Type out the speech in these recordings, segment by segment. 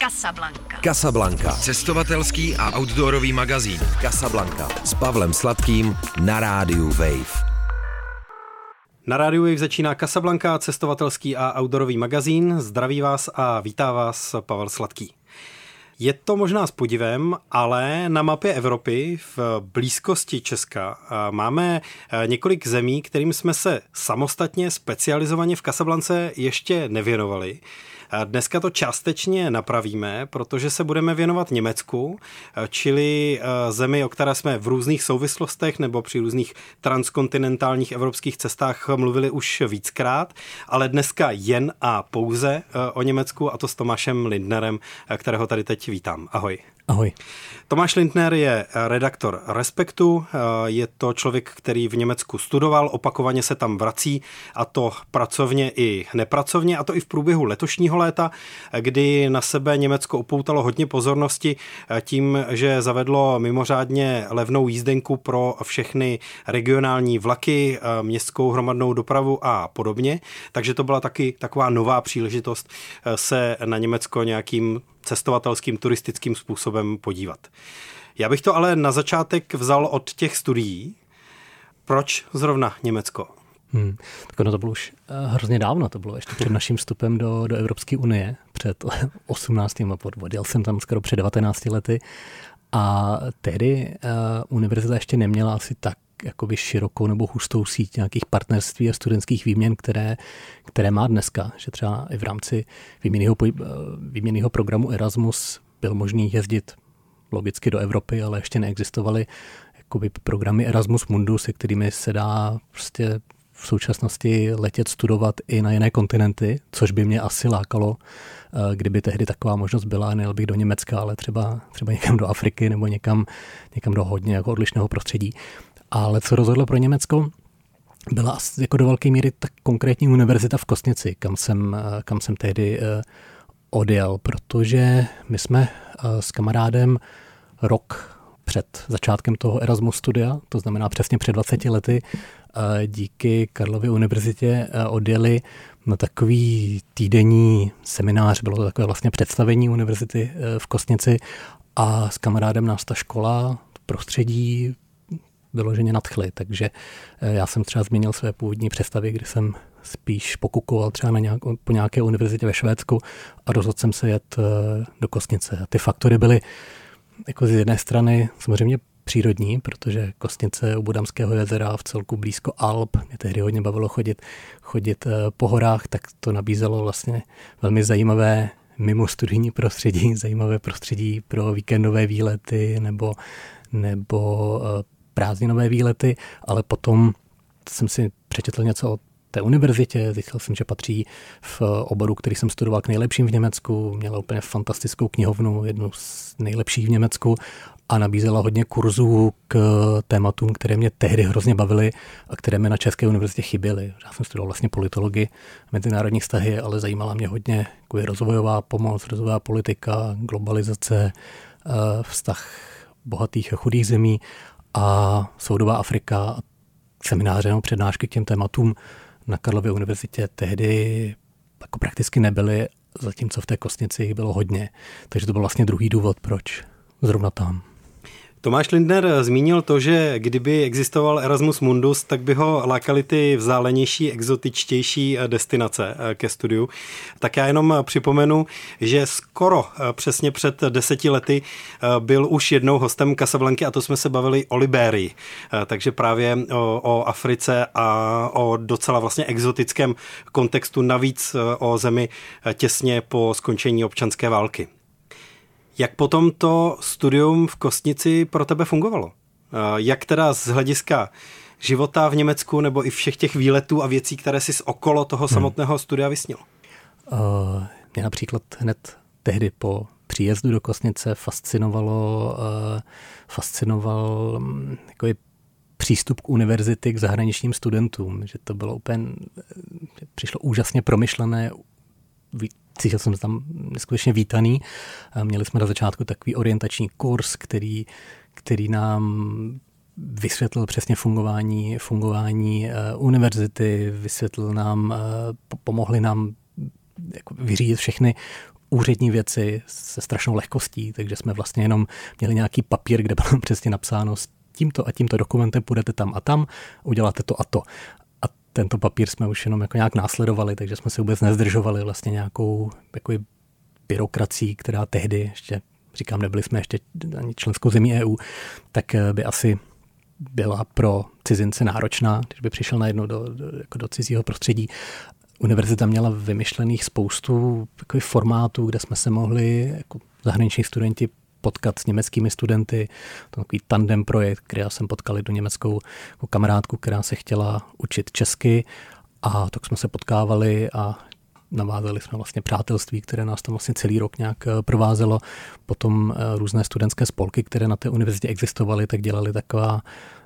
Casablanca. Casablanca. Cestovatelský a outdoorový magazín. Casablanca. S Pavlem Sladkým na rádiu Wave. Na rádiu Wave začíná Casablanca, cestovatelský a outdoorový magazín. Zdraví vás a vítá vás Pavel Sladký. Je to možná s podivem, ale na mapě Evropy v blízkosti Česka máme e, několik zemí, kterým jsme se samostatně specializovaně v Kasablance ještě nevěnovali. Dneska to částečně napravíme, protože se budeme věnovat Německu, čili eh, zemi, o které jsme v různých souvislostech nebo při různých transkontinentálních evropských cestách mluvili už víckrát, ale dneska jen a pouze eh, o Německu a to s Tomášem Lindnerem, eh, kterého tady teď vítám. Ahoj. Ahoj. Tomáš Lindner je redaktor Respektu, je to člověk, který v Německu studoval, opakovaně se tam vrací a to pracovně i nepracovně a to i v průběhu letošního léta, kdy na sebe Německo upoutalo hodně pozornosti tím, že zavedlo mimořádně levnou jízdenku pro všechny regionální vlaky, městskou hromadnou dopravu a podobně. Takže to byla taky taková nová příležitost se na Německo nějakým cestovatelským turistickým způsobem podívat. Já bych to ale na začátek vzal od těch studií. Proč zrovna Německo? Hmm. Tak ono to bylo už eh, hrozně dávno, to bylo ještě před naším vstupem do, do Evropské unie, před 18. Odjel jsem tam skoro před 19 lety a tehdy uh, univerzita ještě neměla asi tak jakoby širokou nebo hustou síť nějakých partnerství a studentských výměn, které, které má dneska. Že třeba i v rámci výměnného, eh, výměnného programu Erasmus byl možný jezdit logicky do Evropy, ale ještě neexistovaly jakoby programy Erasmus Mundus, se kterými se dá prostě v současnosti letět studovat i na jiné kontinenty, což by mě asi lákalo, eh, kdyby tehdy taková možnost byla. Nejel bych do Německa, ale třeba, třeba někam do Afriky nebo někam, někam do hodně jako odlišného prostředí. Ale co rozhodlo pro Německo, byla jako do velké míry tak konkrétní univerzita v Kostnici, kam jsem, eh, kam jsem tehdy eh, odjel, protože my jsme s kamarádem rok před začátkem toho Erasmus studia, to znamená přesně před 20 lety, díky Karlově univerzitě odjeli na takový týdenní seminář, bylo to takové vlastně představení univerzity v Kostnici a s kamarádem nás ta škola, prostředí vyloženě nadchly, takže e, já jsem třeba změnil své původní představy, kdy jsem spíš pokukoval třeba na nějak, po nějaké univerzitě ve Švédsku a rozhodl jsem se jet e, do Kostnice. A ty faktory byly jako z jedné strany samozřejmě přírodní, protože Kostnice u Budamského jezera v celku blízko Alp, mě tehdy hodně bavilo chodit, chodit eh, po horách, tak to nabízelo vlastně velmi zajímavé mimo studijní prostředí, zajímavé prostředí pro víkendové výlety nebo, nebo eh, prázdninové výlety, ale potom jsem si přečetl něco o té univerzitě, zjistil jsem, že patří v oboru, který jsem studoval k nejlepším v Německu, měla úplně fantastickou knihovnu, jednu z nejlepších v Německu a nabízela hodně kurzů k tématům, které mě tehdy hrozně bavily a které mi na České univerzitě chyběly. Já jsem studoval vlastně politologii, mezinárodní vztahy, ale zajímala mě hodně jako rozvojová pomoc, rozvojová politika, globalizace, eh, vztah bohatých a chudých zemí a soudová Afrika semináře nebo přednášky k těm tématům na Karlově univerzitě tehdy jako prakticky nebyly, zatímco v té kostnici jich bylo hodně. Takže to byl vlastně druhý důvod, proč zrovna tam. Tomáš Lindner zmínil to, že kdyby existoval Erasmus Mundus, tak by ho lákali ty vzdálenější, exotičtější destinace eh, ke studiu. Tak já jenom připomenu, že skoro eh, přesně před deseti lety eh, byl už jednou hostem Casablanky a to jsme se bavili o Liberii. Takže právě o, o Africe a o docela vlastně exotickém kontextu, navíc o zemi těsně po skončení občanské války. Jak potom to studium v Kostnici pro tebe fungovalo? Jak teda z hlediska života v Německu nebo i všech těch výletů a věcí, které si z okolo toho hmm. samotného studia vysnil? Uh, mě například hned tehdy po příjezdu do Kostnice fascinovalo, uh, fascinoval um, jako přístup k univerzity k zahraničním studentům, že to bylo úplně, přišlo úžasně promyšlené, cítil jsem se tam neskutečně vítaný. Měli jsme na začátku takový orientační kurz, který, který nám vysvětlil přesně fungování, fungování uh, univerzity, vysvětlil nám, uh, pomohli nám jako vyřídit všechny úřední věci se strašnou lehkostí, takže jsme vlastně jenom měli nějaký papír, kde bylo přesně napsáno s tímto a tímto dokumentem půjdete tam a tam, uděláte to a to. Tento papír jsme už jenom jako nějak následovali, takže jsme se vůbec nezdržovali vlastně nějakou jako byrokracií, která tehdy ještě, říkám, nebyli jsme ještě ani členskou zemí EU, tak eh, by asi byla pro cizince náročná, když by přišel najednou do, do, jako do cizího prostředí. Univerzita měla vymyšlených spoustu formátů, kde jsme se mohli jako zahraniční studenti potkat s německými studenty. To takový tandem projekt, kde jsem potkal jednu německou jako kamarádku, která se chtěla učit česky a tak jsme se potkávali a navázali jsme vlastně přátelství, které nás tam vlastně celý rok nějak eh, provázelo. Potom eh, různé studentské spolky, které na té univerzitě existovaly, tak dělali taková,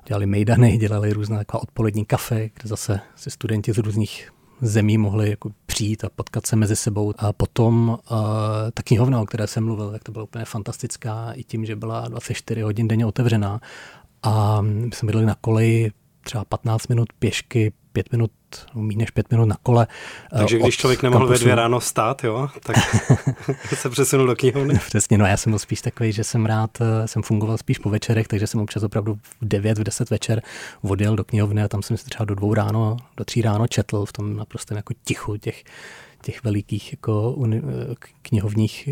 dělali mejdany, dělali různá taková odpolední kafe, kde zase si studenti z různých zemí mohli jako přijít a potkat se mezi sebou. A potom uh, ta knihovna, o které jsem mluvil, tak to byla úplně fantastická i tím, že byla 24 hodin denně otevřená. A jsme byli na koleji třeba 15 minut pěšky, 5 minut, méně než 5 minut na kole. Eh, Takže když člověk nemohl kampusu. ve dvě ráno vstát, jo, tak se přesunul do knihovny. Přesně, no já jsem byl spíš takový, že jsem rád, eh, jsem fungoval spíš po večerech, takže jsem občas opravdu v 9, v 10 večer odjel do knihovny a tam jsem si třeba do dvou ráno, do tří ráno četl v tom naprosto jako tichu těch, těch velikých jako uni, eh, knihovních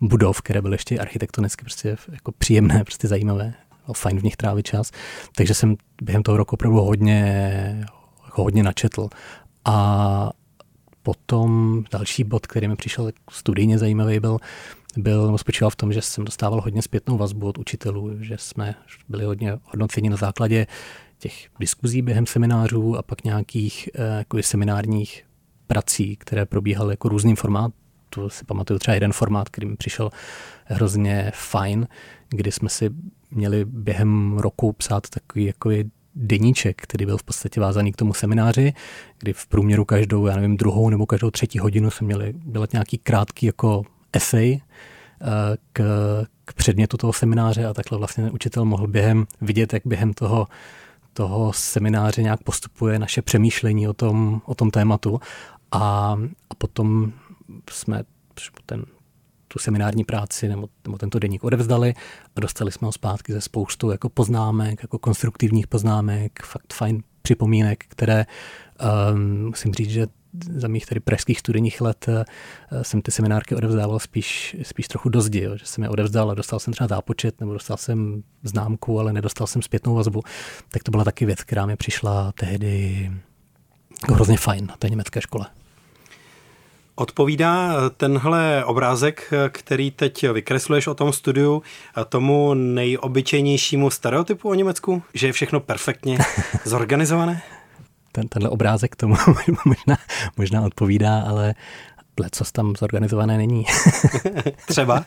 budov, které byly ještě architektonicky prostě jako příjemné, prostě zajímavé fajn v nich trávit čas. Takže jsem během toho roku opravdu hodně, hodně načetl. A potom další bod, který mi přišel studijně zajímavý, byl, byl spočíval v tom, že jsem dostával hodně zpětnou vazbu od učitelů, že jsme byli hodně hodnoceni na základě těch diskuzí během seminářů a pak nějakých jako seminárních prací, které probíhaly jako různým formátem. Tu si pamatuju třeba jeden formát, který mi přišel hrozně fajn, kdy jsme si měli během roku psát takový jako deníček, který byl v podstatě vázaný k tomu semináři, kdy v průměru každou, já nevím, druhou nebo každou třetí hodinu jsme měli dělat nějaký krátký jako esej eh, k, k předmětu toho semináře a takhle vlastně učitel mohl během vidět, jak během toho, toho semináře nějak postupuje naše přemýšlení o tom, o tom tématu. A, a potom jsme ten tu seminární práci nebo, nebo tento deník odevzdali a dostali jsme ho zpátky ze spoustu jako poznámek, jako konstruktivních poznámek, fakt fajn připomínek, které um, musím říct, že za mých tady pražských studijních let uh, jsem ty seminárky odevzdával spíš, spíš trochu do zdi, jo, že jsem je odevzdal a dostal jsem třeba zápočet nebo dostal jsem známku, ale nedostal jsem zpětnou vazbu. Tak to byla taky věc, která mi přišla tehdy hrozně fajn na té německé škole. Odpovídá tenhle obrázek, který teď vykresluješ o tom studiu, tomu nejobyčejnějšímu stereotypu o Německu? Že je všechno perfektně zorganizované? Ten, tenhle obrázek tomu možná, možná odpovídá, ale co tam zorganizované není. třeba?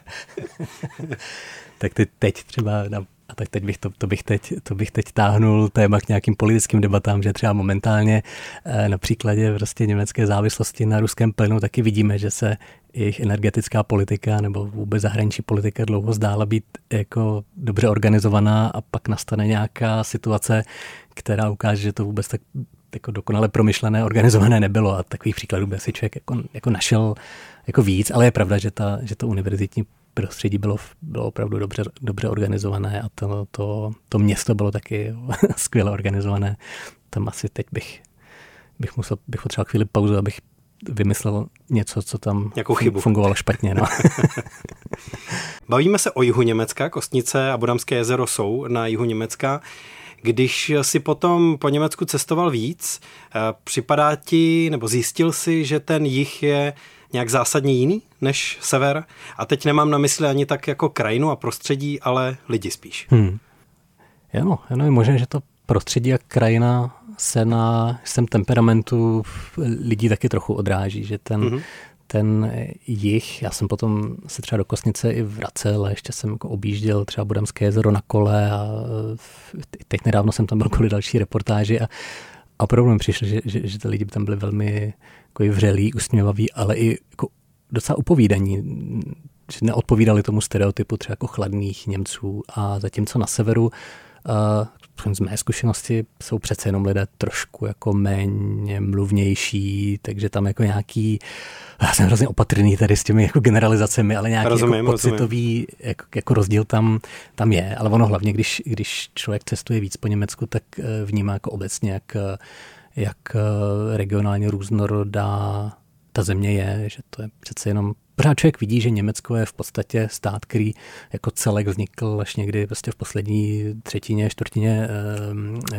tak ty teď třeba na a tak teď bych to, to, bych teď, to bych teď táhnul téma k nějakým politickým debatám, že třeba momentálně eh, na příkladě prostě německé závislosti na ruském plynu taky vidíme, že se jejich energetická politika nebo vůbec zahraniční politika dlouho zdála být jako dobře organizovaná a pak nastane nějaká situace, která ukáže, že to vůbec tak jako dokonale promyšlené, organizované nebylo. A takových příkladů by si člověk jako, jako našel jako víc, ale je pravda, že, ta, že to univerzitní prostředí bylo, bylo opravdu dobře, dobře organizované a to, to, to město bylo taky skvěle organizované. Tam asi teď bych, bych musel, bych potřeboval chvíli pauzu, abych vymyslel něco, co tam Jakou chybu. fungovalo špatně. No. Bavíme se o jihu Německa, Kostnice a Bodamské jezero jsou na jihu Německa. Když si potom po Německu cestoval víc, eh, připadá ti, nebo zjistil si, že ten jih je nějak zásadně jiný než sever. A teď nemám na mysli ani tak jako krajinu a prostředí, ale lidi spíš. Hmm. Jo, ano, je možné, že to prostředí a krajina se na sem temperamentu lidí taky trochu odráží, že ten, mm-hmm. ten jich, já jsem potom se třeba do Kosnice i vracel a ještě jsem jako objížděl třeba Budamské jezero na kole a teď nedávno jsem tam byl kvůli další reportáži a, a opravdu mi přišlo, že, že, že ty lidi tam byli velmi jako vřelý, usměvavý, ale i jako docela upovídaní, že neodpovídali tomu stereotypu třeba jako chladných Němců. A zatímco na severu uh, z mé zkušenosti jsou přece jenom lidé trošku jako méně mluvnější, takže tam jako nějaký, já jsem hrozně opatrný tady s těmi jako generalizacemi, ale nějaký rozumím, jako pocitový jako, jako, rozdíl tam, tam je, ale ono hlavně, když, když člověk cestuje víc po Německu, tak eh, vnímá jako obecně, jak, jak eh, regionálně různorodá ta země je, že to je přece jenom pořád člověk vidí, že Německo je v podstatě stát, který jako celek vznikl až někdy prostě v poslední třetině, čtvrtině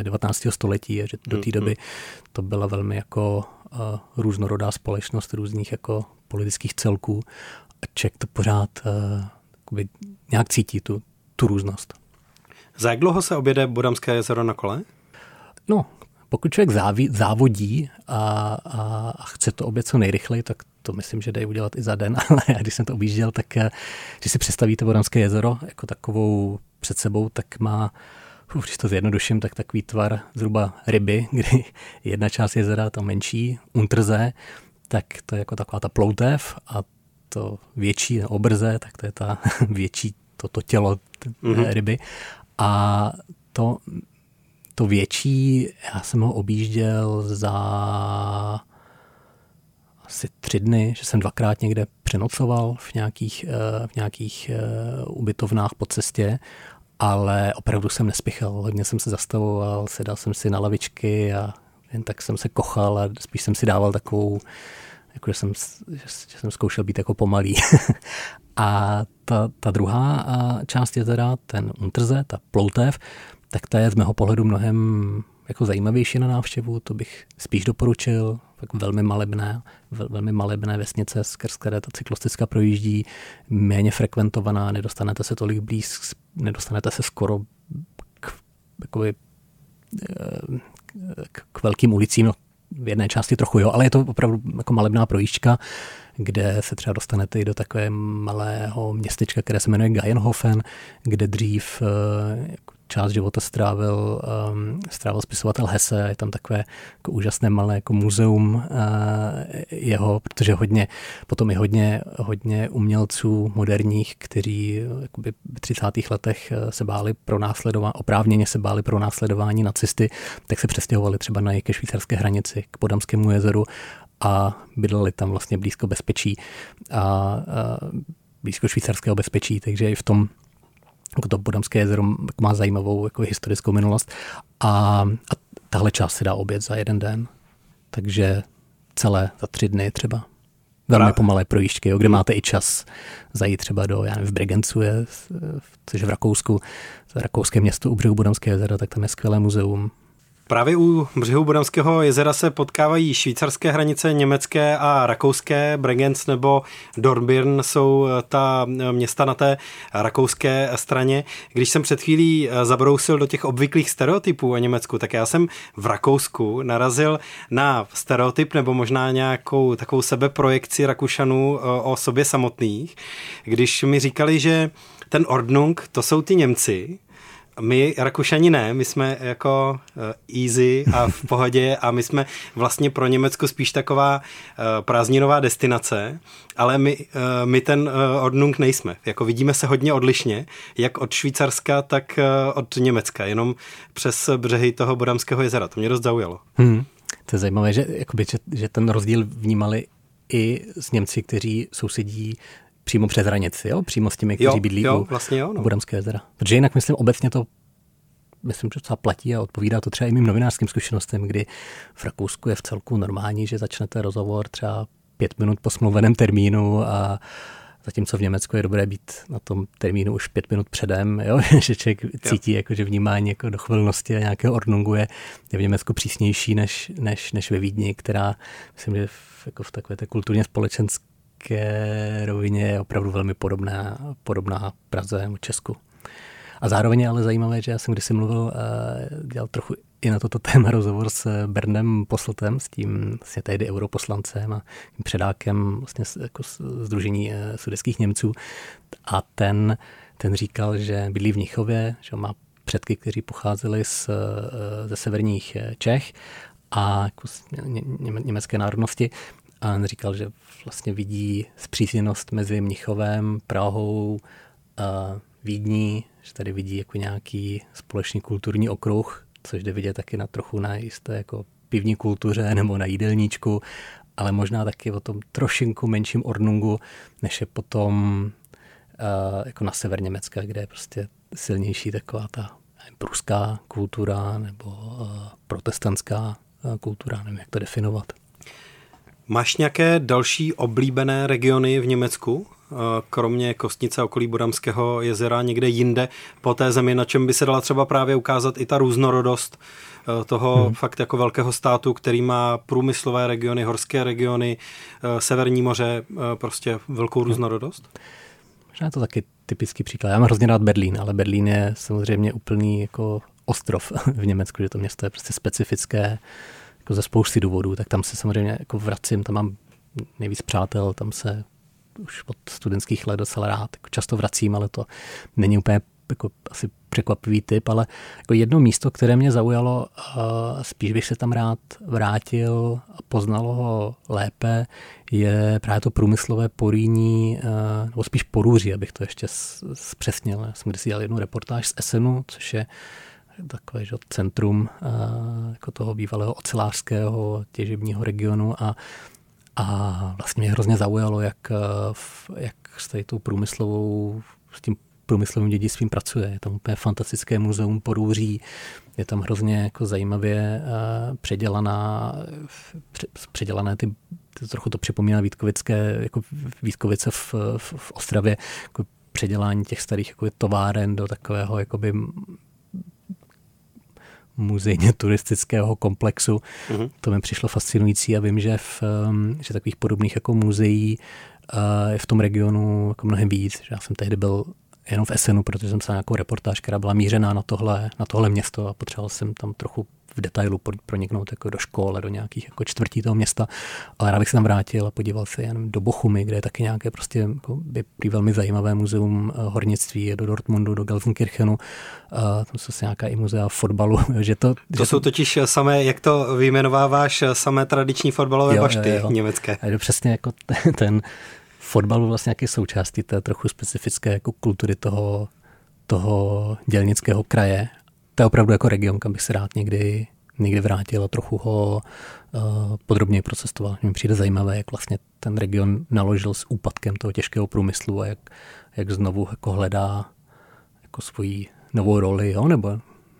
19. století a že do té mm-hmm. doby to byla velmi jako uh, různorodá společnost různých jako politických celků a člověk to pořád nějak cítí, tu, tu různost. Za jak dlouho se objede Bodamské jezero na kole? No, pokud člověk záví, závodí a, a, a chce to obět co nejrychleji, tak to myslím, že dají udělat i za den, ale když jsem to objížděl, tak eh, když si představíte Bodanské jezero jako takovou před sebou, tak má uf, když to zjednoduším, tak takový tvar zhruba ryby, kdy jedna část jezera, ta menší, untrze, tak to je jako taková ta ploutev a to větší obrze, tak to je ta větší, to, to tělo mm-hmm. ryby. A to to větší, já jsem ho objížděl za asi tři dny, že jsem dvakrát někde přenocoval v nějakých, eh, v nějakých eh, ubytovnách po cestě, ale opravdu jsem nespichal. Hodně jsem se zastavoval, sedal jsem si na lavičky a jen tak jsem se kochal a spíš jsem si dával takovou, jako že jsem, že, jsem zkoušel být jako pomalý. a ta, ta druhá část je teda ten Unterze, ta ploutev, tak ta je z mého pohledu mnohem jako zajímavější na návštěvu, to bych spíš doporučil, tak velmi malebné, velmi malebné vesnice, skrz které ta cyklistická projíždí, méně frekventovaná, nedostanete se tolik blíz, nedostanete se skoro k, jakoby, eh, k, k velkým ulicím, no, v jedné části trochu jo, ale je to opravdu jako malebná projížďka, kde se třeba dostanete i do takové malého městečka, které se jmenuje Geienhofen, kde dřív eh, část života strávil, um, strávil spisovatel Hesse, je tam takové jako úžasné malé jako muzeum uh, jeho, protože hodně, potom i hodně, hodně umělců moderních, kteří jakoby v 30. letech uh, se báli pro následování, oprávněně se báli pro následování nacisty, tak se přestěhovali třeba na ke švýcarské hranici, k Podamskému jezeru a bydleli tam vlastně blízko bezpečí a, a blízko švýcarského bezpečí, takže i v tom jako to Bodamské jezero má zajímavou jako historickou minulost a, a tahle část se dá obět za jeden den, takže celé za tři dny třeba. Velmi Právě. pomalé projížďky, jo, kde máte i čas zajít třeba do, já nevím, v Bregencu, je, což je v Rakousku, rakouské město u břehu Bodamského jezera, tak tam je skvělé muzeum, Právě u břehu Bodamského jezera se potkávají švýcarské hranice, německé a rakouské. Bregenz nebo Dornbirn jsou eh, ta eh, města na té rakouské straně. Když jsem před chvílí eh, zabrousil do těch obvyklých stereotypů o Německu, tak já jsem v Rakousku narazil na stereotyp nebo možná nějakou takovou sebeprojekci Rakušanů o sobě samotných, když mi říkali, že ten Ordnung, to jsou ty Němci, my Rakušani ne, my jsme jako uh, easy a v pohodě a my jsme vlastně pro Německo spíš taková uh, prázdninová destinace, ale my, uh, my ten Ordnung nejsme. Jako vidíme se hodně odlišně, jak od Švýcarska, tak od Německa, jenom přes břehy toho Bodamského jezera. To mě dost zaujalo. Hmm. To je zajímavé, že, jakoby, že, že ten rozdíl vnímali i s Němci, kteří sousedí přímo přes hranici, jo? přímo s těmi, kteří bydlí jo, u, vlastně jo, no. u Budamské jezera. Protože jinak, myslím, obecně to myslím, že docela platí a odpovídá to třeba i mým novinářským zkušenostem, kdy v Rakousku je v celku normální, že začnete rozhovor třeba pět minut po smluveném termínu a zatímco v Německu je dobré být na tom termínu už pět minut předem, jo? že člověk cítí, jako, že vnímání jako dochvilnosti a nějakého ordnungu je, je v Německu přísnější než, než, než ve Vídni, která myslím, že v, jako v takové té kulturně společenské ekonomické rovině je opravdu velmi podobná, podobná Praze Česku. A zároveň je ale zajímavé, že já jsem kdysi mluvil, uh, dělal trochu i na toto téma rozhovor s Bernem Posltem, s tím vlastně tehdy europoslancem a tím předákem vlastně jako Združení uh, sudeských Němců. A ten, ten říkal, že bydlí v Nichově, že má předky, kteří pocházeli z, uh, ze severních Čech a jako ně, ně, německé národnosti a on říkal, že vlastně vidí zpřízněnost mezi Mnichovem, Prahou, Vídní, že tady vidí jako nějaký společný kulturní okruh, což jde vidět taky na trochu na jisté jako pivní kultuře nebo na jídelníčku, ale možná taky o tom trošinku menším Ornungu, než je potom uh, jako na sever Německa, kde je prostě silnější taková ta pruská kultura nebo uh, protestantská uh, kultura, nevím, jak to definovat. Máš nějaké další oblíbené regiony v Německu? kromě Kostnice okolí Bodamského jezera někde jinde po té zemi, na čem by se dala třeba právě ukázat i ta různorodost toho hmm. fakt jako velkého státu, který má průmyslové regiony, horské regiony, severní moře, prostě velkou různorodost? Možná je to taky typický příklad. Já mám hrozně rád Berlín, ale Berlín je samozřejmě úplný jako ostrov v Německu, že to město je prostě specifické jako ze spousty důvodů, tak tam se samozřejmě jako vracím, tam mám nejvíc přátel, tam se už od studentských let docela rád jako často vracím, ale to není úplně jako asi překvapivý typ, ale jako jedno místo, které mě zaujalo, spíš bych se tam rád vrátil a poznal ho lépe, je právě to průmyslové poríní, nebo spíš porůří, abych to ještě zpřesnil. Já jsem kdysi dělal jednu reportáž z Esenu, což je takové že, centrum jako toho bývalého ocelářského těžebního regionu a a vlastně mě hrozně zaujalo, jak, jak s tou průmyslovou, s tím průmyslovým dědictvím pracuje. Je tam úplně fantastické muzeum Porůří, je tam hrozně jako zajímavě předělaná, předělané ty, trochu to připomíná Vítkovické, jako Vítkovice v, v, v Ostravě, jako předělání těch starých jako továren do takového jakoby muzejně turistického komplexu. Mm-hmm. To mi přišlo fascinující a vím, že v že takových podobných jako muzeí uh, je v tom regionu jako mnohem víc. Já jsem tehdy byl jenom v Essenu, protože jsem se nějakou reportáž, která byla mířená na tohle, na tohle město a potřeboval jsem tam trochu v detailu proniknout jako do škol, do nějakých jako čtvrtí toho města, ale rád bych se tam vrátil a podíval se jen do Bochumy, kde je taky nějaké prostě jako by velmi zajímavé muzeum eh, hornictví, do Dortmundu, do Gelsenkirchenu, uh, tam jsou se nějaká i muzea fotbalu. Že to, to že jsou to... totiž samé, jak to vyjmenováváš, samé tradiční fotbalové jo, bašty jo, jo. německé. A je to přesně jako ten, fotbalu vlastně nějaký součástí té trochu specifické jako kultury toho, toho dělnického kraje. To je opravdu jako region, kam bych se rád někdy, někdy vrátil a trochu ho uh, podrobněji procestoval. Mně přijde zajímavé, jak vlastně ten region naložil s úpadkem toho těžkého průmyslu a jak, jak znovu jako hledá jako svoji novou roli, jo, nebo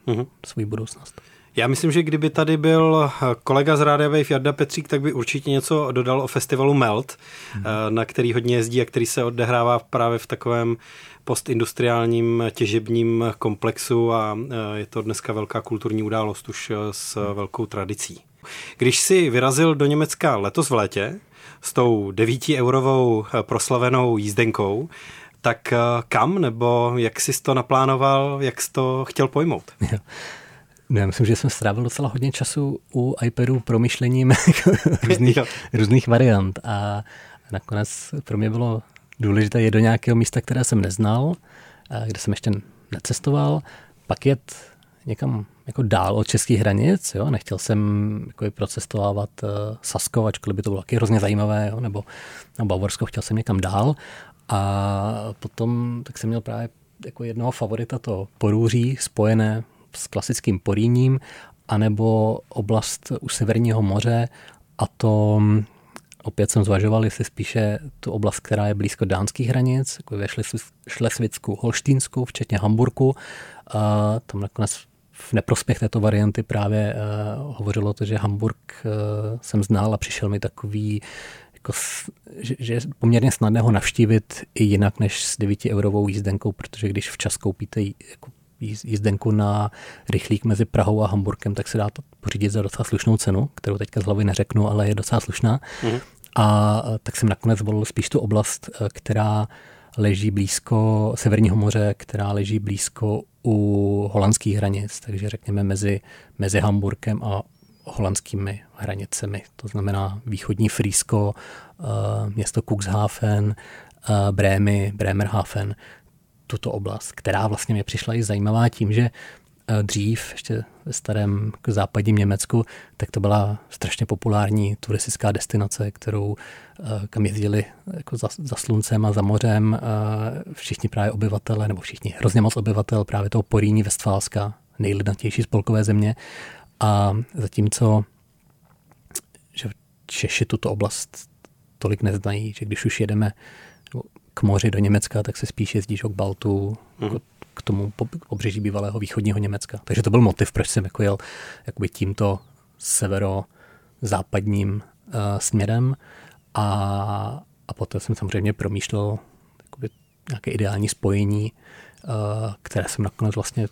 mm-hmm. svoji budoucnost. Já myslím, že kdyby tady byl kolega z Rádia Wave Jarda Petřík, tak by určitě něco dodal o festivalu Melt, hmm. na který hodně jezdí a který se odehrává právě v takovém postindustriálním těžebním komplexu a eh, je to dneska velká kulturní událost už eh, s hmm. velkou tradicí. Když si vyrazil do Německa letos v létě s tou 9 eurovou proslavenou jízdenkou, tak kam nebo jak jsi to naplánoval, jak jsi to chtěl pojmout? No, já myslím, že jsem strávil docela hodně času u iPadu promyšlením různých, různých variant a nakonec pro mě bylo důležité jít do nějakého místa, které jsem neznal, kde jsem ještě necestoval, pak jet někam jako dál od českých hranic, jo? nechtěl jsem jako procestovávat uh, Sasko, ačkoliv by to bylo taky hrozně zajímavé, jo? nebo na Bavorsko, chtěl jsem někam dál a potom tak jsem měl právě jako jednoho favorita to Porůří spojené s klasickým Poríním, anebo oblast u Severního moře a to opět jsem zvažoval, jestli spíše tu oblast, která je blízko dánských hranic, jako ve Šlesvicku, Holštínsku, včetně Hamburku. A tam nakonec v neprospěch této varianty právě uh, hovořilo to, že Hamburg uh, jsem znal a přišel mi takový, jako, že, že je poměrně snadné ho navštívit i jinak než s 9 eurovou jízdenkou, protože když včas koupíte jako jízdenku na rychlík mezi Prahou a Hamburkem, tak se dá to pořídit za docela slušnou cenu, kterou teďka z hlavy neřeknu, ale je docela slušná. Mm. A tak jsem nakonec volil spíš tu oblast, eh, která leží blízko Severního moře, která leží blízko u holandských hranic, takže řekněme mezi, mezi Hamburkem a holandskými hranicemi. To znamená východní Frýsko, eh, město Cuxhaven, eh, Brémy, Bremerhaven tuto oblast, která vlastně mě přišla i zajímavá tím, že eh, dřív, ještě ve starém západním Německu, tak to byla strašně populární turistická destinace, kterou eh, kam jezdili jako za, za sluncem a za mořem všichni právě obyvatele, nebo všichni, hrozně moc obyvatel právě toho Poríní Vestfálska, nejlidnatější spolkové země. A zatímco že Češi tuto oblast tolik neznají, že když už jedeme k moři do Německa, tak se spíš jezdíš k Baltu, mm. k tomu pobřeží bývalého východního Německa. Takže to byl motiv, proč jsem jako jel jakoby tímto severo-západním uh, směrem a, a poté jsem samozřejmě promýšlel jakoby nějaké ideální spojení, uh, které jsem nakonec vlastně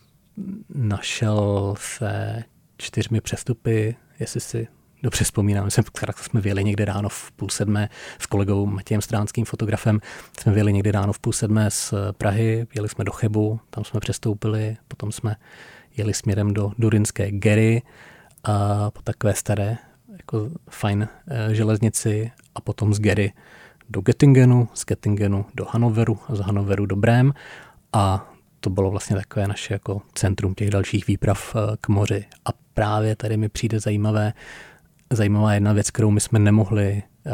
našel se čtyřmi přestupy, jestli si dobře vzpomínám, jsem, jsme vyjeli někde ráno v půl sedmé s kolegou Matějem Stránským, fotografem, jsme vyjeli někde ráno v půl sedmé z Prahy, jeli jsme do Chebu, tam jsme přestoupili, potom jsme jeli směrem do Durinské Gery a po takové staré, jako fajn e, železnici a potom z Gery do Göttingenu, z Göttingenu do Hanoveru a z Hanoveru do Brém a to bylo vlastně takové naše jako centrum těch dalších výprav e, k moři. A právě tady mi přijde zajímavé, zajímavá jedna věc, kterou my jsme nemohli uh,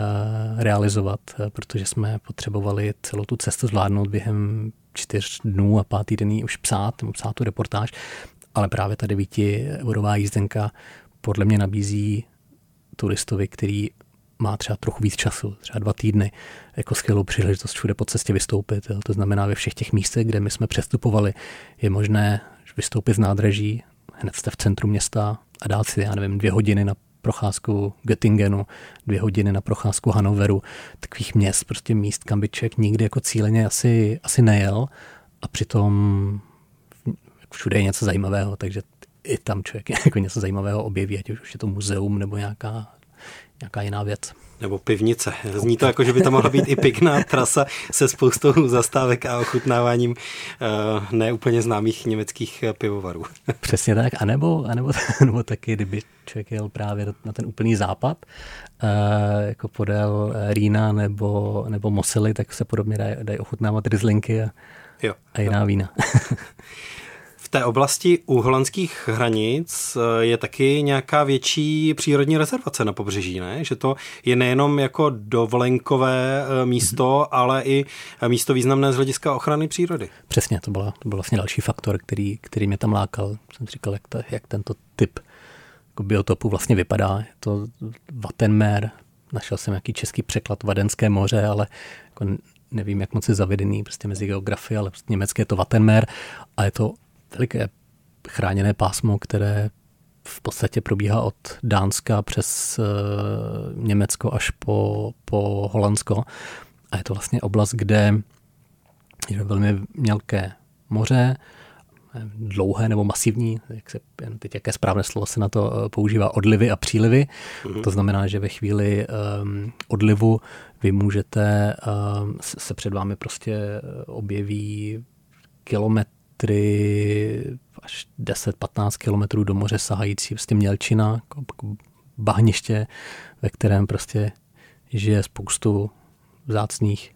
realizovat, uh, protože jsme potřebovali celou tu cestu zvládnout během čtyř dnů a pátý den už psát, psát tu reportáž, ale právě ta devíti eurová jízdenka podle mě nabízí turistovi, který má třeba trochu víc času, třeba dva týdny, jako skvělou příležitost všude po cestě vystoupit. Jo. To znamená, ve všech těch místech, kde my jsme přestupovali, je možné vystoupit z nádraží, hned jste v centru města a dát si, já nevím, dvě hodiny na procházku Göttingenu, dvě hodiny na procházku Hanoveru, takových měst, prostě míst, kam by člověk nikdy jako cíleně asi, asi nejel a přitom všude je něco zajímavého, takže i tam člověk jako něco zajímavého objeví, ať už je to muzeum nebo nějaká, nějaká jiná věc. Nebo pivnice. Zní to jako, že by to mohla být i pěkná trasa se spoustou zastávek a ochutnáváním uh, neúplně známých německých pivovarů. Přesně tak. A nebo, a nebo, nebo taky, kdyby člověk jel právě na ten úplný západ, uh, jako podél Rýna nebo, nebo Mosely, tak se podobně dají, dají ochutnávat rizlinky a, jo, a jiná jo. vína. V té oblasti u holandských hranic eh, je taky nějaká větší přírodní rezervace na pobřeží, ne? Že to je nejenom jako dovolenkové eh, místo, mm-hmm. ale i eh, místo významné z hlediska ochrany přírody. Přesně, to, byla, to byl vlastně další faktor, který, který mě tam lákal. Jsem říkal, jak, to, jak tento typ jako biotopu vlastně vypadá. Je to Vatenmer, našel jsem nějaký český překlad Vadenské moře, ale jako nevím, jak moc je zavedený prostě mezi geografii, ale prostě německé je to Vatenmer a je to veliké chráněné pásmo, které v podstatě probíhá od Dánska přes uh, Německo až po, po Holandsko. A je to vlastně oblast, kde je velmi mělké moře, dlouhé nebo masivní, jak se, teď jaké správné slovo se na to eh, používá, odlivy a přílivy. Mm-hmm. To znamená, že ve chvíli um, odlivu vy můžete, um, se před vámi prostě objeví kilometr až 10-15 kilometrů do moře sahající, prostě mělčina, jako, jako bahniště, ve kterém prostě žije spoustu vzácných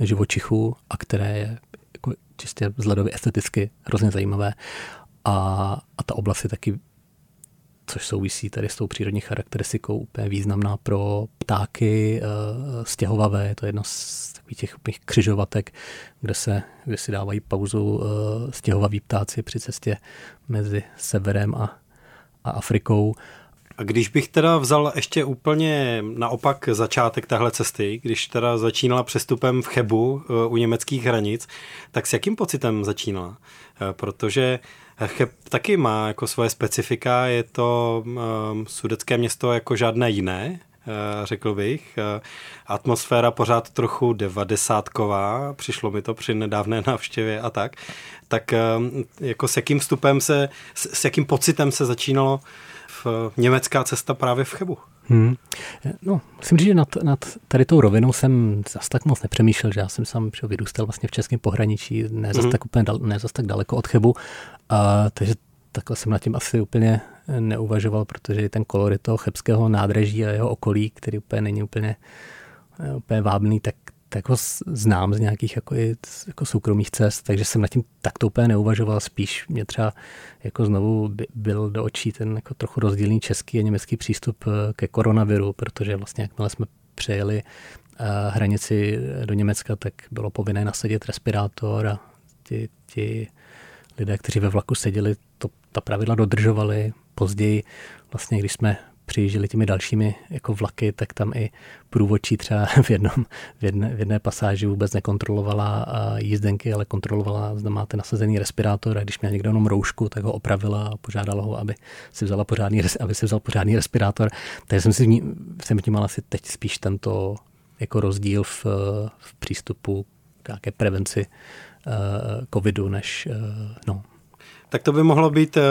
živočichů a které je jako čistě vzhledově esteticky hrozně zajímavé. A, a ta oblast je taky což souvisí tady s tou přírodní charakteristikou úplně významná pro ptáky, eh, stěhovavé, je to jedno z takových těch křižovatek, kde, se, kde si dávají pauzu eh, stěhovaví ptáci při cestě mezi severem a, a Afrikou. A když bych teda vzal ještě úplně naopak začátek téhle cesty, když teda začínala přestupem v Chebu eh, u německých hranic, tak s jakým pocitem začínala? Protože Cheb taky má jako svoje specifika, je to sudecké město jako žádné jiné, řekl bych. Uh, atmosféra pořád trochu devadesátková, přišlo mi to při nedávné návštěvě a tak. Tak um, jako s jakým vstupem se, s, jakým pocitem se začínalo v německá cesta právě v Chebu? Hmm. No, musím říct, že nad, nad tady tou rovinou jsem zase tak moc nepřemýšlel, že já jsem sám vyrůstal vlastně v českém pohraničí, ne zase, hmm. tak úplně dal, ne zase tak daleko od Chebu, a, takže takhle jsem nad tím asi úplně neuvažoval, protože ten kolorit toho chebského nádraží a jeho okolí, který úplně není úplně, úplně vábný, tak jako znám z nějakých jako, i, jako soukromých cest, takže jsem nad tím takto úplně neuvažoval. Spíš mě třeba jako znovu by, byl do očí ten jako trochu rozdílný český a německý přístup eh, ke koronaviru, protože vlastně jakmile jsme přejeli uh, hranici do Německa, tak bylo povinné nasadit respirátor a ti, ti lidé, kteří ve vlaku seděli, to, ta pravidla dodržovali. Později, vlastně, když jsme přijížděli těmi dalšími jako vlaky, tak tam i průvodčí třeba v, jednom, v, jedné, v jedné pasáži vůbec nekontrolovala jízdenky, ale kontrolovala, zda máte nasazený respirátor a když měl někdo jenom roušku, tak ho opravila a požádala ho, aby si, vzala pořádný, aby si vzal pořádný respirátor. Takže jsem si vní, jsem vnímal asi teď spíš tento jako rozdíl v, v přístupu k nějaké prevenci uh, covidu, než uh, no, tak to by mohlo být uh,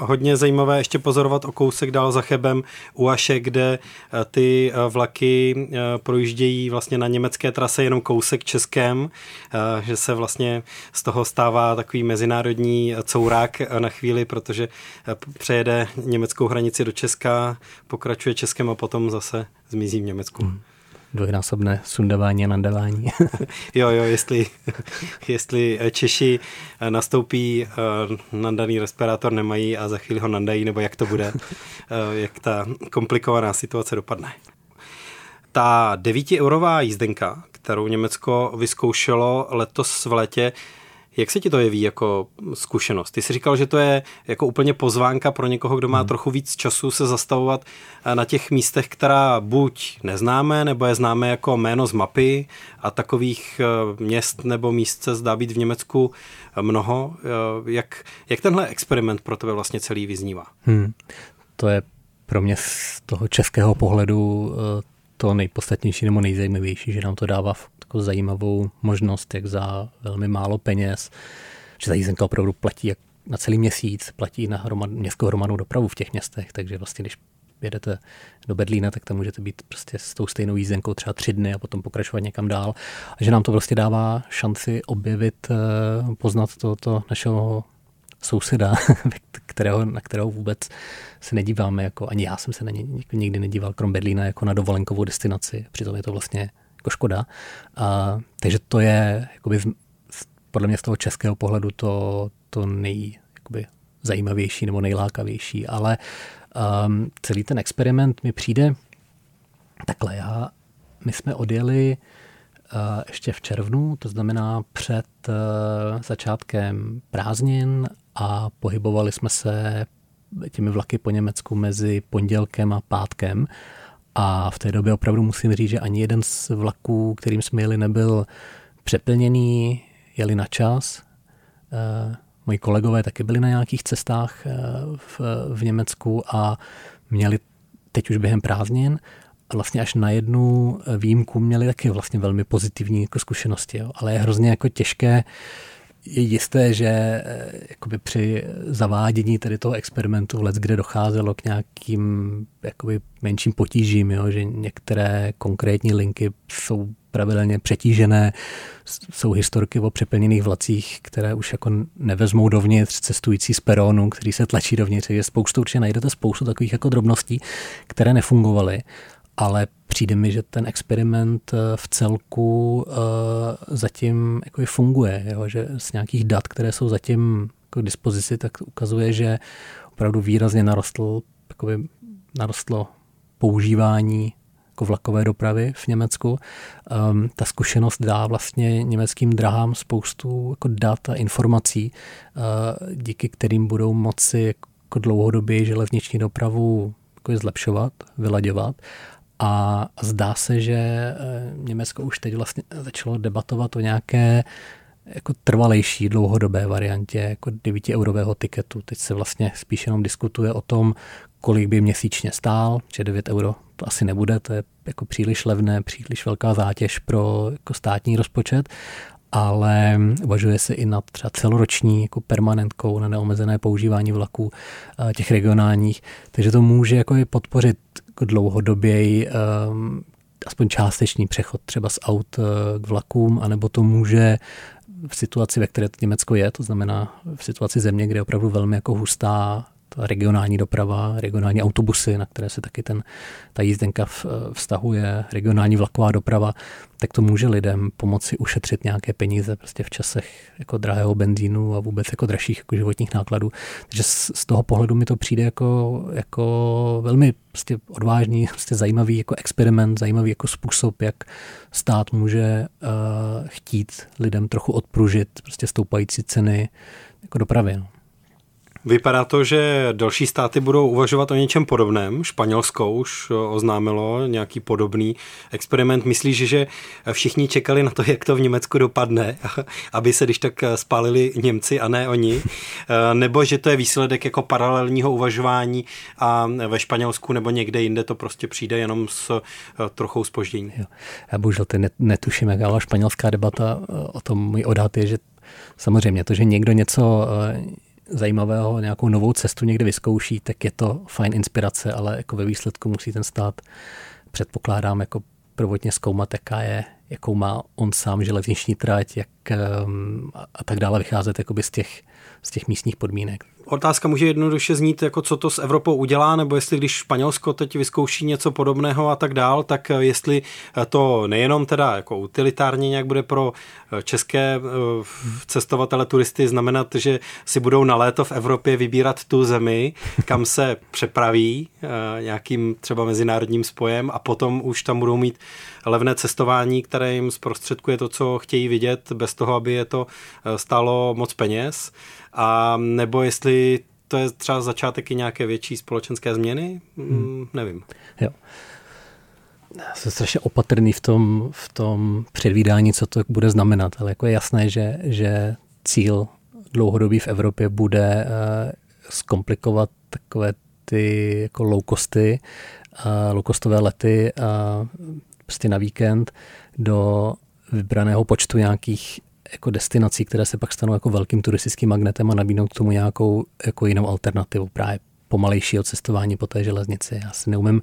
hodně zajímavé ještě pozorovat o kousek dál za Chebem u Aše, kde uh, ty uh, vlaky projíždějí vlastně na německé trase jenom kousek českém, že se vlastně z toho stává takový mezinárodní courák na chvíli, protože přejede německou hranici do Česka, pokračuje Českem a potom zase zmizí v Německu. Hmm dvojnásobné sundavání a nandavání. jo, jo, jestli, jestli Češi nastoupí, eh, nandaný respirátor nemají a za chvíli ho nandají, nebo jak to bude, eh, jak ta komplikovaná situace dopadne. Ta 9-eurová jízdenka, kterou Německo vyzkoušelo letos v létě, jak se ti to jeví jako zkušenost? Ty jsi říkal, že to je jako úplně pozvánka pro někoho, kdo má hmm. trochu víc času se zastavovat eh, na těch místech, která buď neznáme, nebo je známe jako jméno z mapy a takových eh, měst nebo míst se zdá být v Německu eh, mnoho. Jak, jak tenhle experiment pro tebe vlastně celý vyznívá? Hmm. To je pro mě z toho českého pohledu to nejpodstatnější nebo nejzajímavější, že nám to dává jako zajímavou možnost, jak za velmi málo peněz, že ta jízdenka opravdu platí jak na celý měsíc, platí na hromad, městskou hromadnou dopravu v těch městech, takže vlastně když jedete do Berlína, tak tam můžete být prostě s tou stejnou jízdenkou třeba tři dny a potom pokračovat někam dál. A že nám to prostě dává šanci objevit, eh, poznat tohoto našeho souseda, kterého, na kterého vůbec se nedíváme, jako ani já jsem se na ně nikdy nedíval, krom Berlína, jako na dovolenkovou destinaci. Přitom je to vlastně jako škoda. A, takže to je jakoby, podle mě z toho českého pohledu to, to nej, jakoby, zajímavější nebo nejlákavější, ale um, celý ten experiment mi přijde takhle. Já, my jsme odjeli uh, ještě v červnu, to znamená před uh, začátkem prázdnin a pohybovali jsme se těmi vlaky po Německu mezi pondělkem a pátkem. A v té době opravdu musím říct, že ani jeden z vlaků, kterým jsme jeli, nebyl přeplněný, jeli na čas. E, moji kolegové taky byli na nějakých cestách e, v, v Německu a měli teď už během prázdnin a vlastně až na jednu výjimku měli taky vlastně velmi pozitivní jako zkušenosti. Jo. Ale je hrozně jako těžké je jisté, že eh, jakoby při zavádění tedy toho experimentu let, kde docházelo k nějakým jakoby menším potížím, jo, že některé konkrétní linky jsou pravidelně přetížené, jsou historky o přeplněných vlacích, které už jako nevezmou dovnitř cestující z peronu, který se tlačí dovnitř. Je spoustu, určitě najdete spoustu takových jako drobností, které nefungovaly ale přijde mi, že ten experiment eh, v celku uh, zatím jako funguje, jo? že z nějakých dat, které jsou zatím k dispozici, tak ukazuje, že opravdu výrazně narostl, jakoby, narostlo používání jako vlakové dopravy v Německu. Um, ta zkušenost dá vlastně německým drahám spoustu jako dat a informací, uh, díky kterým budou moci jako dlouhodobě železniční dopravu jako zlepšovat, vyladěvat a zdá se, že eh, Německo už teď vlastně začalo debatovat o nějaké jako trvalejší dlouhodobé variantě jako 9 eurového tiketu. Teď se vlastně spíš jenom diskutuje o tom, kolik by měsíčně stál, že 9 euro to asi nebude, to je jako příliš levné, příliš velká zátěž pro jako státní rozpočet, ale uvažuje se i nad třeba celoroční jako permanentkou na neomezené používání vlaků eh, těch regionálních, takže to může jako podpořit jako dlouhodoběji um, aspoň částečný přechod třeba z aut uh, k vlakům, anebo to může v situaci, ve které Německo je, to znamená v situaci země, kde je opravdu velmi jako hustá ta regionální doprava, regionální autobusy, na které se taky ten, ta jízdenka vztahuje, regionální vlaková doprava, tak to může lidem pomoci ušetřit nějaké peníze prostě v časech jako drahého benzínu a vůbec jako dražších jako životních nákladů. Takže z, z toho pohledu mi to přijde jako, jako velmi prostě odvážný, prostě zajímavý jako experiment, zajímavý jako způsob, jak stát může uh, chtít lidem trochu odpružit prostě stoupající ceny jako dopravy. No. Vypadá to, že další státy budou uvažovat o něčem podobném. Španělsko už oznámilo nějaký podobný experiment. Myslíš, že všichni čekali na to, jak to v Německu dopadne, aby se když tak spálili Němci a ne oni? Nebo že to je výsledek jako paralelního uvažování a ve Španělsku nebo někde jinde to prostě přijde jenom s trochou spoždění? Já bohužel ty netuším, jak ale španělská debata o tom můj odhad je, že samozřejmě to, že někdo něco zajímavého, nějakou novou cestu někde vyzkouší, tak je to fajn inspirace, ale jako ve výsledku musí ten stát, předpokládám, jako prvotně zkoumat, jaká je, jakou má on sám železniční trať, jak um, a tak dále vycházet z těch, z těch místních podmínek otázka může jednoduše znít, jako co to s Evropou udělá, nebo jestli když Španělsko teď vyzkouší něco podobného a tak dál, tak eh, jestli eh, to nejenom teda jako utilitárně nějak bude pro eh, české cestovatele, turisty znamenat, že si budou na léto v Evropě vybírat tu zemi, kam se přepraví nějakým třeba mezinárodním spojem a potom už tam budou mít levné cestování, které jim zprostředkuje to, co chtějí vidět, bez toho, aby je to stálo moc peněz a nebo jestli to je třeba začátek i nějaké větší společenské změny, hmm. Mm, nevím. Jo. Já jsem strašně opatrný v tom, v tom předvídání, co to bude znamenat, ale jako je jasné, že, že cíl dlouhodobý v Evropě bude uh, zkomplikovat takové ty jako low costy, uh, low costové lety uh, prostě na víkend do vybraného počtu nějakých jako destinací, které se pak stanou jako velkým turistickým magnetem a nabídnou k tomu nějakou jako jinou alternativu, právě pomalejšího cestování po té železnici. Já si neumím,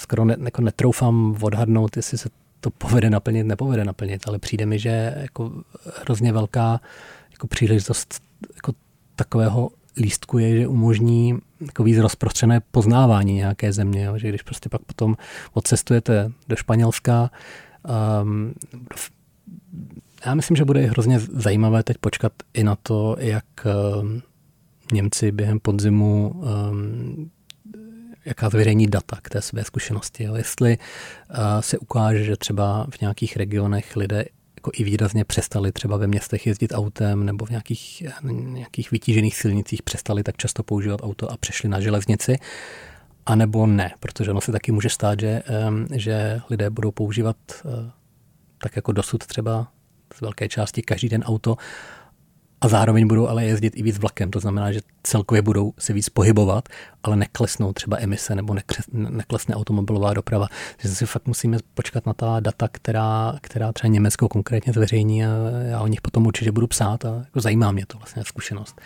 skoro ne, jako netroufám odhadnout, jestli se to povede naplnit, nepovede naplnit, ale přijde mi, že jako hrozně velká jako příležitost jako takového lístku je, že umožní jako víc rozprostřené poznávání nějaké země, jo? že když prostě pak potom odcestujete do Španělska, um, já myslím, že bude hrozně zajímavé teď počkat i na to, jak ehm, Němci během podzimu um, jaká zveřejní data k té své zkušenosti. Jestli uh, se ukáže, že třeba v nějakých regionech lidé jako i výrazně přestali třeba ve městech jezdit autem nebo v nějakých, nějakých vytížených silnicích přestali tak často používat auto a přešli na železnici, a nebo ne, protože ono se taky může stát, že, um, že lidé budou používat uh, tak jako dosud třeba z velké části každý den auto a zároveň budou ale jezdit i víc vlakem. To znamená, že celkově budou se víc pohybovat, ale neklesnou třeba emise nebo neklesne automobilová doprava. Takže si fakt musíme počkat na ta data, která, která třeba Německo konkrétně zveřejní a já o nich potom určitě budu psát a jako zajímá mě to vlastně zkušenost.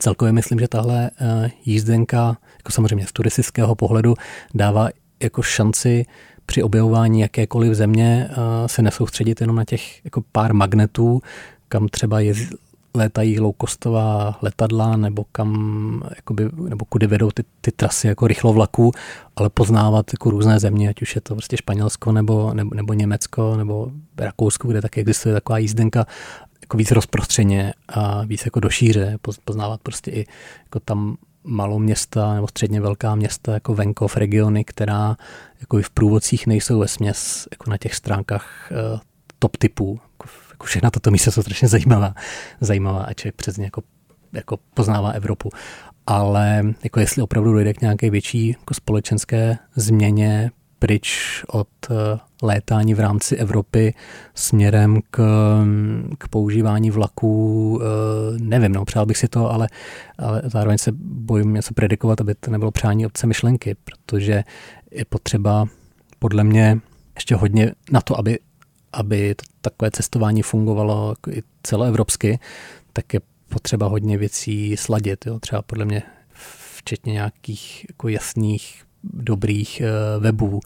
Celkově myslím, že tahle eh, jízdenka, jako samozřejmě z turistického pohledu, dává jako šanci při objevování jakékoliv země eh, se nesoustředit jenom na těch jako pár magnetů, kam třeba je, létají loukostová letadla nebo kam, jakoby, nebo kudy vedou ty, ty trasy jako rychlovlaků, ale poznávat jako různé země, ať už je to prostě Španělsko nebo, nebo, nebo Německo nebo Rakousko, kde taky existuje taková jízdenka jako víc rozprostřeně a víc jako do šíře, poznávat prostě i jako tam města nebo středně velká města jako venkov, regiony, která jako i v průvodcích nejsou ve směs jako na těch stránkách uh, top typů. Jako, jako všechna tato místa jsou strašně zajímavá, zajímavá a člověk přesně jako, jako poznává Evropu. Ale jako jestli opravdu dojde k nějaké větší jako společenské změně pryč od uh, létání v rámci Evropy směrem k, k používání vlaků, uh, nevím, no, přál bych si to, ale, ale zároveň se bojím něco predikovat, aby to nebylo přání obce myšlenky, protože je potřeba podle mě ještě hodně na to, aby, aby to, takové cestování fungovalo jako i celoevropsky, tak je potřeba hodně věcí sladit. Jo? Třeba podle mě včetně nějakých jako jasných, dobrých uh, webů,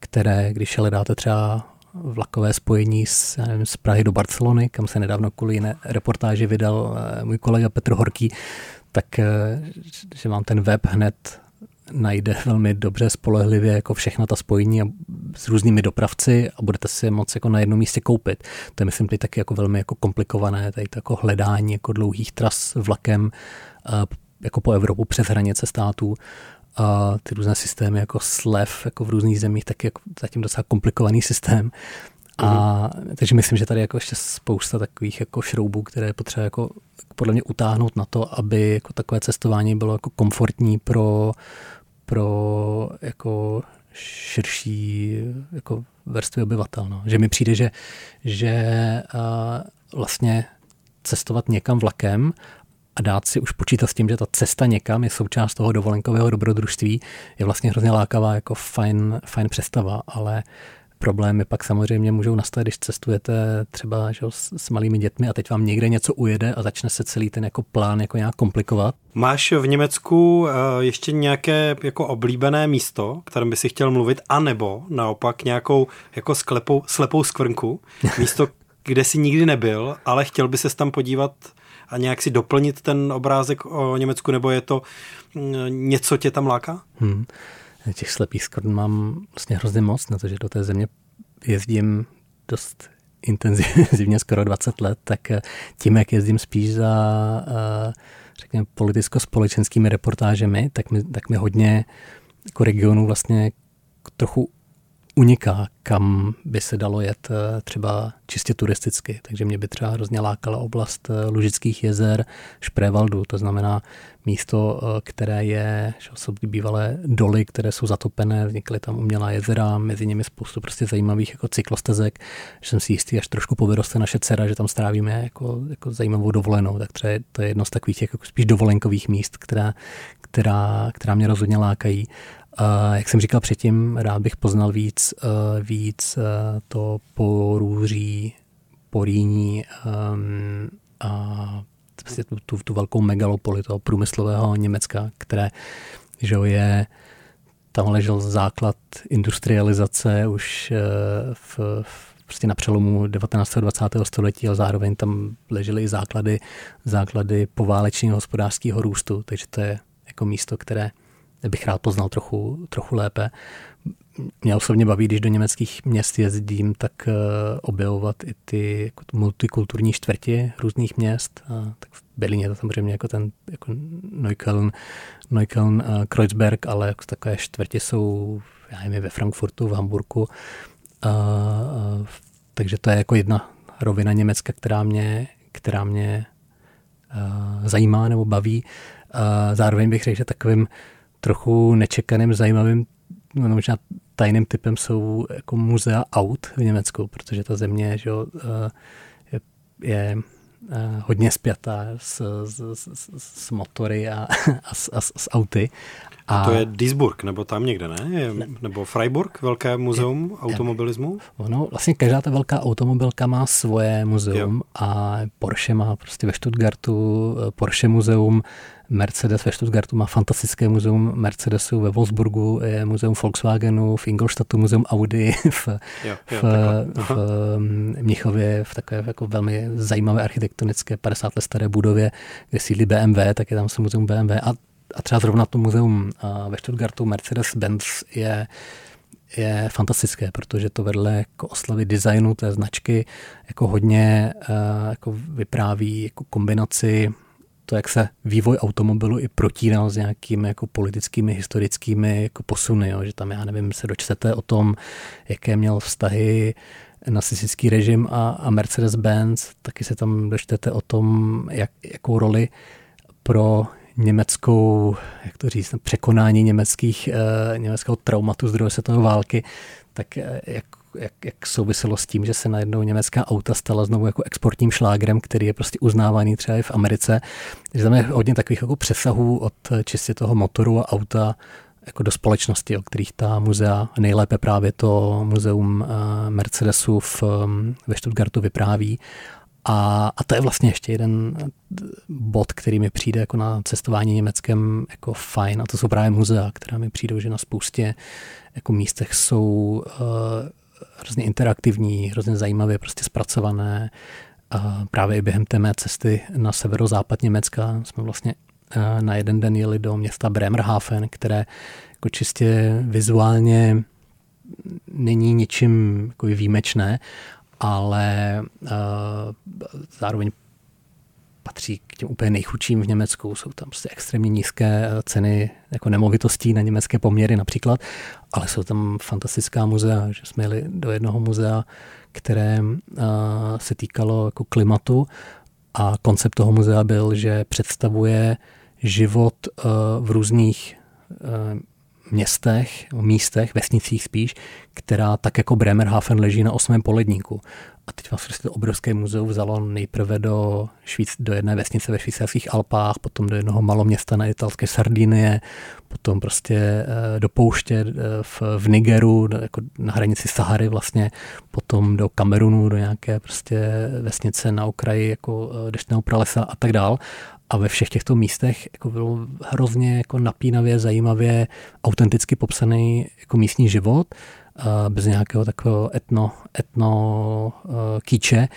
které, když hledáte třeba vlakové spojení z, nevím, z Prahy do Barcelony, kam se nedávno kvůli jiné reportáži vydal uh, můj kolega Petr Horký, tak že vám ten web hned najde velmi dobře, spolehlivě jako všechna ta spojení a s různými dopravci a budete si je moc jako na jednom místě koupit. To je myslím teď taky jako velmi jako komplikované, tady to jako hledání jako dlouhých tras vlakem jako po Evropu přes hranice států a ty různé systémy jako slev jako v různých zemích, tak je jako zatím docela komplikovaný systém. A mm. takže myslím, že tady jako ještě spousta takových jako šroubů, které je potřeba jako podle mě utáhnout na to, aby jako takové cestování bylo jako komfortní pro, pro jako širší jako vrstvy obyvatel. No. Že mi přijde, že, že vlastně cestovat někam vlakem a dát si už počítat s tím, že ta cesta někam je součást toho dovolenkového dobrodružství, je vlastně hrozně lákavá, jako fajn, fajn představa, ale problémy pak samozřejmě můžou nastat, když cestujete třeba že, s, s malými dětmi a teď vám někde něco ujede a začne se celý ten jako plán jako nějak komplikovat. Máš v Německu uh, ještě nějaké jako oblíbené místo, kterém by si chtěl mluvit, anebo naopak nějakou jako sklepou, slepou skvrnku, místo, kde jsi nikdy nebyl, ale chtěl by se tam podívat a nějak si doplnit ten obrázek o Německu, nebo je to mm, něco tě tam láká? Hmm. Těch slepých skvrn mám vlastně hrozně moc, na to, že do té země jezdím dost intenzivně, skoro 20 let, tak eh, tím, jak jezdím spíš za eh, řekněme, politicko-společenskými reportážemi, tak mi, tak mi hodně jako regionu vlastně trochu uniká, kam by se dalo jet eh, třeba čistě turisticky. Takže mě by třeba hrozně lákala oblast eh, Lužických jezer, Šprevaldu, to znamená místo, eh, které je, jsou bývalé doly, které jsou zatopené, vznikly tam umělá jezera, mezi nimi spoustu prostě zajímavých jako cyklostezek, že jsem si jistý, až trošku povyroste naše dcera, že tam strávíme jako, jako zajímavou dovolenou, tak třeba to je jedno z takových jako spíš dovolenkových míst, která, která, která mě rozhodně lákají. Jak jsem říkal předtím, rád bych poznal víc, uh, víc uh, to porůří, poríní um, a prostě tu, tu, tu velkou megalopoli toho průmyslového Německa, které že je tam ležel základ industrializace už uh, v, v prostě na přelomu 19. a 20. století a zároveň tam ležely i základy, základy poválečního hospodářského růstu, takže to je jako místo, které bych rád poznal trochu, trochu lépe. Mě osobně baví, když do německých měst jezdím, tak uh, objevovat i ty jako multikulturní čtvrti různých měst. Tak v Berlíně to samozřejmě jako ten jako Neukölln, Neukölln uh, Kreuzberg, ale jako takové čtvrti jsou já nevím, ve Frankfurtu, v Hamburgu. Takže to je jako jedna rovina Německa, která mě, která mě uh, zajímá nebo baví. Zároveň bych řekl, že takovým trochu nečekaným, zajímavým, no, možná tajným typem jsou jako muzea aut v Německu, protože ta země že jo, eh, je, je eh, hodně spjatá s, s, s, s motory a, a, s, a s auty. A to je Duisburg, nebo tam někde, ne? Je, ne. Nebo Freiburg, velké muzeum je, automobilismu? Ono, vlastně každá ta velká automobilka má svoje muzeum jo. a Porsche má prostě ve Stuttgartu eh, Porsche muzeum, Mercedes ve Stuttgartu má fantastické muzeum. Mercedesu, ve Wolfsburgu je muzeum Volkswagenu, v Ingolstadtu muzeum Audi, v, jo, jo, v, v Mnichově v takové jako velmi zajímavé architektonické 50 let staré budově, kde sídlí BMW, tak je tam muzeum BMW a, a třeba zrovna to muzeum ve Stuttgartu Mercedes-Benz je je fantastické, protože to vedle jako oslavy designu té značky jako hodně uh, jako vypráví jako kombinaci to, jak se vývoj automobilu i protínal s nějakými jako politickými, historickými jako posuny, jo? že tam, já nevím, se dočtete o tom, jaké měl vztahy nacistický režim a, a Mercedes-Benz, taky se tam dočtete o tom, jak, jakou roli pro německou, jak to říct, překonání německých, eh, německého traumatu z druhé světové války, tak eh, jak jak, jak souviselo s tím, že se najednou německá auta stala znovu jako exportním šlágrem, který je prostě uznávaný třeba i v Americe. Že tam je hodně takových jako přesahů od čistě toho motoru a auta jako do společnosti, o kterých ta muzea, nejlépe právě to muzeum eh, Mercedesu v, mm, ve Stuttgartu vypráví. A, a to je vlastně ještě jeden bod, který mi přijde jako na cestování německém jako fajn. A to jsou právě muzea, která mi přijdou, že na spoustě jako místech jsou uh, hrozně interaktivní, hrozně zajímavě prostě zpracované. A právě i během té mé cesty na severozápad Německa jsme vlastně na jeden den jeli do města Bremerhaven, které jako čistě vizuálně není ničím jako výjimečné, ale uh, zároveň patří k těm úplně nejchudším v Německu. Jsou tam prostě extrémně nízké ceny jako nemovitostí na německé poměry například, ale jsou tam fantastická muzea. Že jsme jeli do jednoho muzea, které uh, se týkalo jako klimatu a koncept toho muzea byl, že představuje život uh, v různých městech, místech, vesnicích spíš, která tak jako Bremerhaven leží na osmém poledníku. A teď vás prostě to obrovské muzeum vzalo nejprve do, Švíc, do jedné vesnice ve švýcarských Alpách, potom do jednoho maloměsta na italské Sardinie, potom prostě e, do pouště e, v, v Nigeru, do, jako na hranici Sahary vlastně, potom do Kamerunu, do nějaké prostě vesnice na okraji jako e, deštného pralesa a tak dál. A ve všech těchto místech jako bylo hrozně jako napínavě, zajímavě, autenticky popsaný jako místní život, bez nějakého takového etno, etno kýče.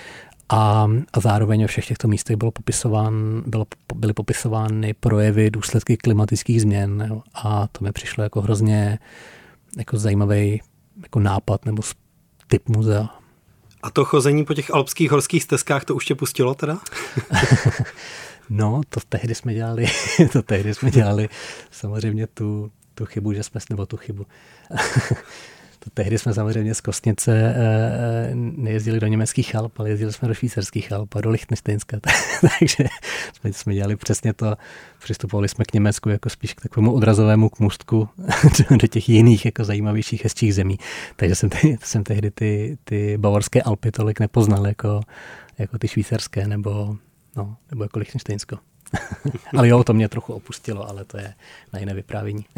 A, a zároveň ve všech těchto místech bylo popisován, bylo, byly popisovány projevy, důsledky klimatických změn. Jo. A to mi přišlo jako hrozně jako zajímavý jako nápad nebo typ muzea. A to chození po těch alpských horských stezkách, to už tě pustilo teda? No, to tehdy jsme dělali, to tehdy jsme dělali samozřejmě tu, tu chybu, že jsme, nebo tu chybu. to tehdy jsme samozřejmě z Kostnice e, nejezdili do německých Alp, ale jezdili jsme do švýcarských Alp a do Lichtensteinska. Takže jsme, jsme dělali přesně to, přistupovali jsme k Německu jako spíš k takovému odrazovému k můstku do těch jiných jako zajímavějších, hezčích zemí. Takže jsem, tehdy, jsem tehdy ty, ty bavorské Alpy tolik nepoznal jako, jako ty švýcarské nebo No, nebo jako Lichtensteinsko. ale jo, to mě trochu opustilo, ale to je na jiné vyprávění.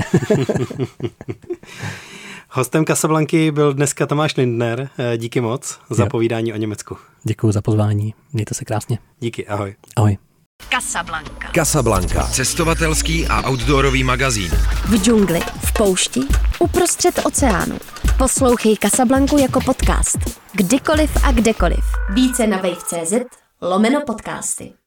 Hostem Casablanky byl dneska Tomáš Lindner. Eh, díky moc za jo. povídání o Německu. Děkuji za pozvání. Mějte se krásně. Díky, ahoj. Ahoj. Casablanca. Casablanca. Cestovatelský a outdoorový magazín. V džungli, v poušti, uprostřed oceánu. Poslouchej Casablanku jako podcast. Kdykoliv a kdekoliv. Více na wave.cz lomeno podcasty.